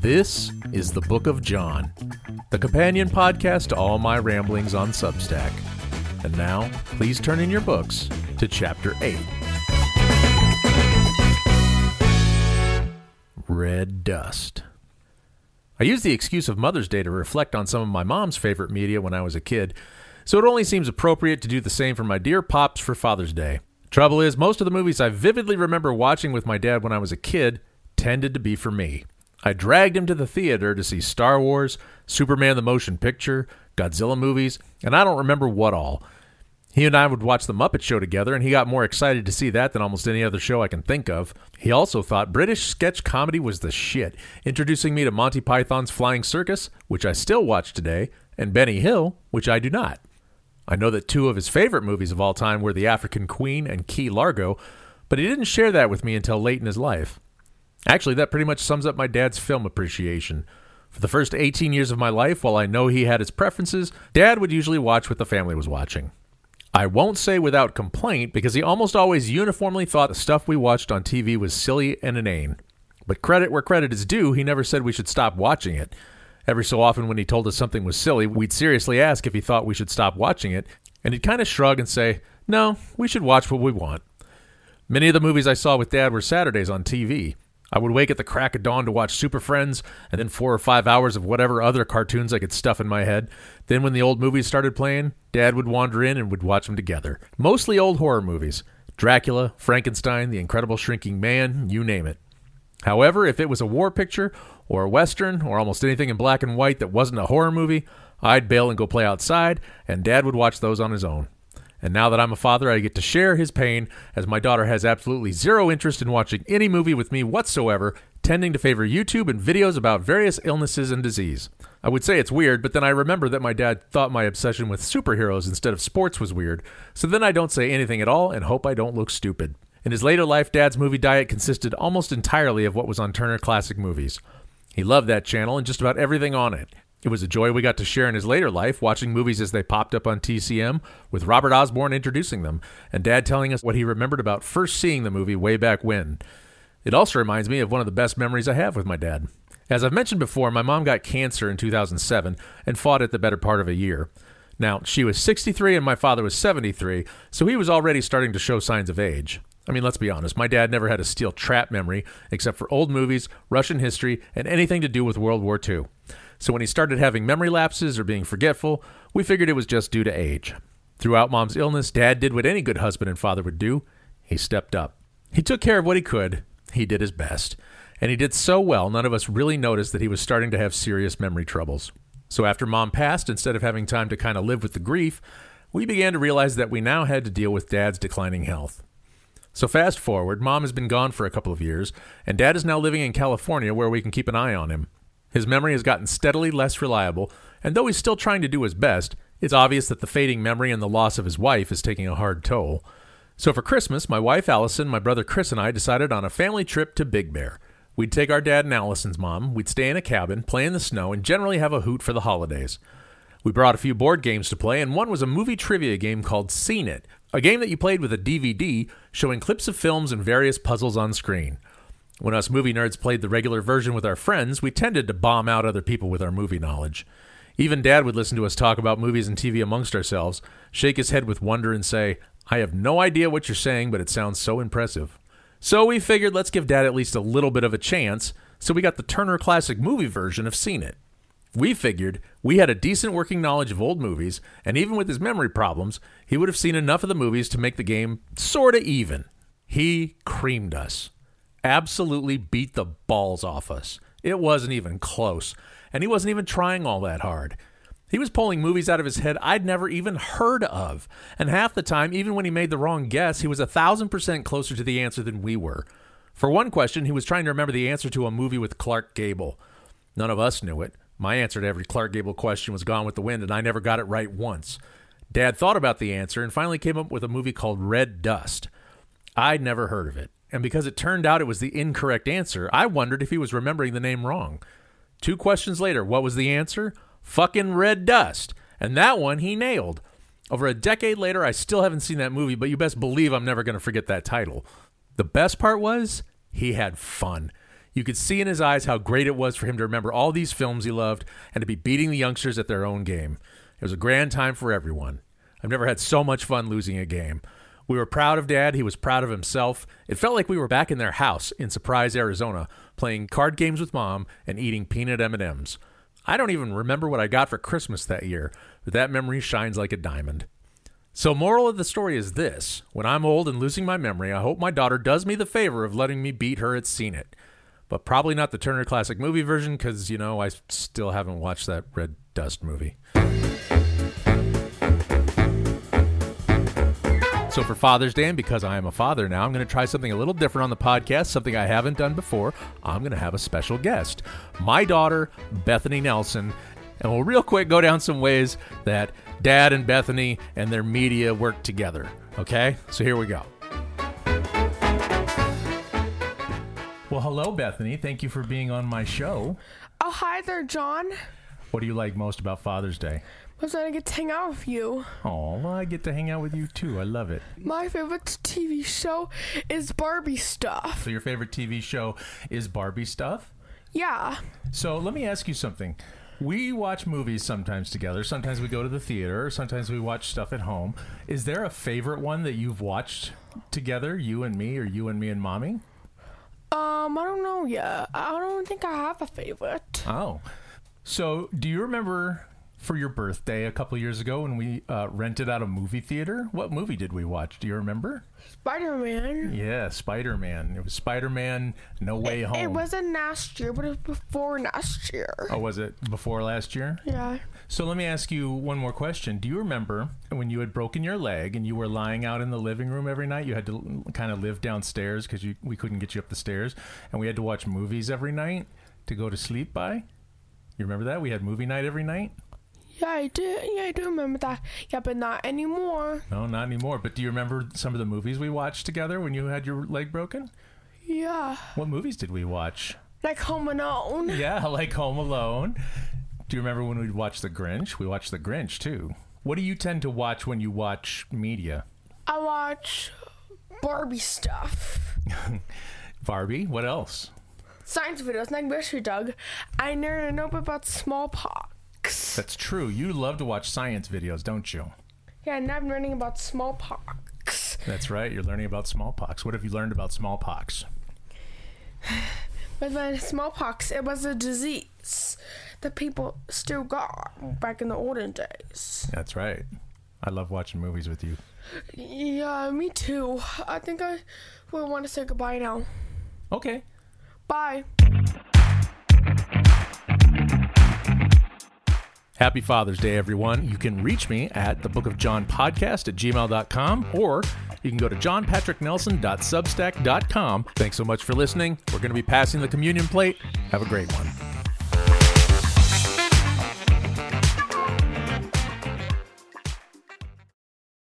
This is the Book of John, the companion podcast to all my ramblings on Substack. And now, please turn in your books to Chapter 8 Red Dust. I used the excuse of Mother's Day to reflect on some of my mom's favorite media when I was a kid, so it only seems appropriate to do the same for my dear Pops for Father's Day. Trouble is, most of the movies I vividly remember watching with my dad when I was a kid tended to be for me. I dragged him to the theater to see Star Wars, Superman the Motion Picture, Godzilla movies, and I don't remember what all. He and I would watch The Muppet Show together, and he got more excited to see that than almost any other show I can think of. He also thought British sketch comedy was the shit, introducing me to Monty Python's Flying Circus, which I still watch today, and Benny Hill, which I do not. I know that two of his favorite movies of all time were The African Queen and Key Largo, but he didn't share that with me until late in his life. Actually, that pretty much sums up my dad's film appreciation. For the first 18 years of my life, while I know he had his preferences, dad would usually watch what the family was watching. I won't say without complaint because he almost always uniformly thought the stuff we watched on TV was silly and inane. But credit where credit is due, he never said we should stop watching it. Every so often, when he told us something was silly, we'd seriously ask if he thought we should stop watching it, and he'd kind of shrug and say, No, we should watch what we want. Many of the movies I saw with Dad were Saturdays on TV. I would wake at the crack of dawn to watch Super Friends, and then four or five hours of whatever other cartoons I could stuff in my head. Then, when the old movies started playing, Dad would wander in and we'd watch them together. Mostly old horror movies Dracula, Frankenstein, The Incredible Shrinking Man, you name it. However, if it was a war picture, or a western, or almost anything in black and white that wasn't a horror movie, I'd bail and go play outside, and Dad would watch those on his own. And now that I'm a father, I get to share his pain as my daughter has absolutely zero interest in watching any movie with me whatsoever, tending to favor YouTube and videos about various illnesses and disease. I would say it's weird, but then I remember that my dad thought my obsession with superheroes instead of sports was weird, so then I don't say anything at all and hope I don't look stupid. In his later life, Dad's movie diet consisted almost entirely of what was on Turner Classic Movies. He loved that channel and just about everything on it. It was a joy we got to share in his later life, watching movies as they popped up on TCM, with Robert Osborne introducing them, and Dad telling us what he remembered about first seeing the movie way back when. It also reminds me of one of the best memories I have with my dad. As I've mentioned before, my mom got cancer in 2007 and fought it the better part of a year. Now, she was 63 and my father was 73, so he was already starting to show signs of age. I mean, let's be honest, my dad never had a steel trap memory except for old movies, Russian history, and anything to do with World War II. So when he started having memory lapses or being forgetful, we figured it was just due to age. Throughout mom's illness, dad did what any good husband and father would do he stepped up. He took care of what he could, he did his best. And he did so well, none of us really noticed that he was starting to have serious memory troubles. So after mom passed, instead of having time to kind of live with the grief, we began to realize that we now had to deal with dad's declining health. So fast forward, mom has been gone for a couple of years, and dad is now living in California where we can keep an eye on him. His memory has gotten steadily less reliable, and though he's still trying to do his best, it's obvious that the fading memory and the loss of his wife is taking a hard toll. So for Christmas, my wife Allison, my brother Chris, and I decided on a family trip to Big Bear. We'd take our dad and Allison's mom, we'd stay in a cabin, play in the snow, and generally have a hoot for the holidays. We brought a few board games to play, and one was a movie trivia game called Seen It, a game that you played with a DVD showing clips of films and various puzzles on screen. When us movie nerds played the regular version with our friends, we tended to bomb out other people with our movie knowledge. Even Dad would listen to us talk about movies and TV amongst ourselves, shake his head with wonder, and say, I have no idea what you're saying, but it sounds so impressive. So we figured let's give Dad at least a little bit of a chance, so we got the Turner Classic movie version of Seen It. We figured we had a decent working knowledge of old movies, and even with his memory problems, he would have seen enough of the movies to make the game sorta even. He creamed us absolutely beat the balls off us. It wasn't even close. And he wasn't even trying all that hard. He was pulling movies out of his head I'd never even heard of. And half the time, even when he made the wrong guess, he was a thousand percent closer to the answer than we were. For one question, he was trying to remember the answer to a movie with Clark Gable. None of us knew it. My answer to every Clark Gable question was Gone with the Wind, and I never got it right once. Dad thought about the answer and finally came up with a movie called Red Dust. I'd never heard of it and because it turned out it was the incorrect answer, I wondered if he was remembering the name wrong. Two questions later, what was the answer? Fucking Red Dust. And that one he nailed. Over a decade later, I still haven't seen that movie, but you best believe I'm never going to forget that title. The best part was, he had fun. You could see in his eyes how great it was for him to remember all these films he loved and to be beating the youngsters at their own game. It was a grand time for everyone. I've never had so much fun losing a game. We were proud of Dad. He was proud of himself. It felt like we were back in their house in Surprise, Arizona, playing card games with Mom and eating peanut M&Ms. I don't even remember what I got for Christmas that year, but that memory shines like a diamond. So, moral of the story is this: when I'm old and losing my memory, I hope my daughter does me the favor of letting me beat her at Seen It but probably not the Turner Classic Movie version because, you know, I still haven't watched that Red Dust movie. So for Father's Day, and because I am a father now, I'm going to try something a little different on the podcast, something I haven't done before. I'm going to have a special guest, my daughter, Bethany Nelson. And we'll real quick go down some ways that Dad and Bethany and their media work together. Okay? So here we go. Well, hello, Bethany. Thank you for being on my show. Oh, hi there, John. What do you like most about Father's Day? Was I get to hang out with you? Oh, well, I get to hang out with you too. I love it. My favorite TV show is Barbie stuff. So, your favorite TV show is Barbie stuff? Yeah. So, let me ask you something. We watch movies sometimes together. Sometimes we go to the theater. Sometimes we watch stuff at home. Is there a favorite one that you've watched together, you and me, or you and me and mommy? Um, I don't know yet. I don't think I have a favorite. Oh. So, do you remember for your birthday a couple years ago when we uh, rented out a movie theater? What movie did we watch? Do you remember? Spider Man. Yeah, Spider Man. It was Spider Man No Way it, Home. It wasn't last year, but it was before last year. Oh, was it before last year? Yeah. So let me ask you one more question. Do you remember when you had broken your leg and you were lying out in the living room every night? You had to kind of live downstairs because we couldn't get you up the stairs, and we had to watch movies every night to go to sleep by. You remember that? We had movie night every night. Yeah, I do. Yeah, I do remember that. Yeah, but not anymore. No, not anymore. But do you remember some of the movies we watched together when you had your leg broken? Yeah. What movies did we watch? Like Home Alone. Yeah, like Home Alone. Do you remember when we watched The Grinch? We watched The Grinch too. What do you tend to watch when you watch media? I watch Barbie stuff. Barbie? What else? Science videos, like Mystery Doug. I never know about smallpox. That's true. You love to watch science videos, don't you? Yeah, and I'm learning about smallpox. That's right. You're learning about smallpox. What have you learned about smallpox? When smallpox, it was a disease that people still got back in the olden days. That's right. I love watching movies with you. Yeah, me too. I think I will want to say goodbye now. Okay. Bye. Happy Father's Day, everyone. You can reach me at the Book of John podcast at gmail.com or you can go to johnpatricknelson.substack.com. Thanks so much for listening. We're going to be passing the communion plate. Have a great one.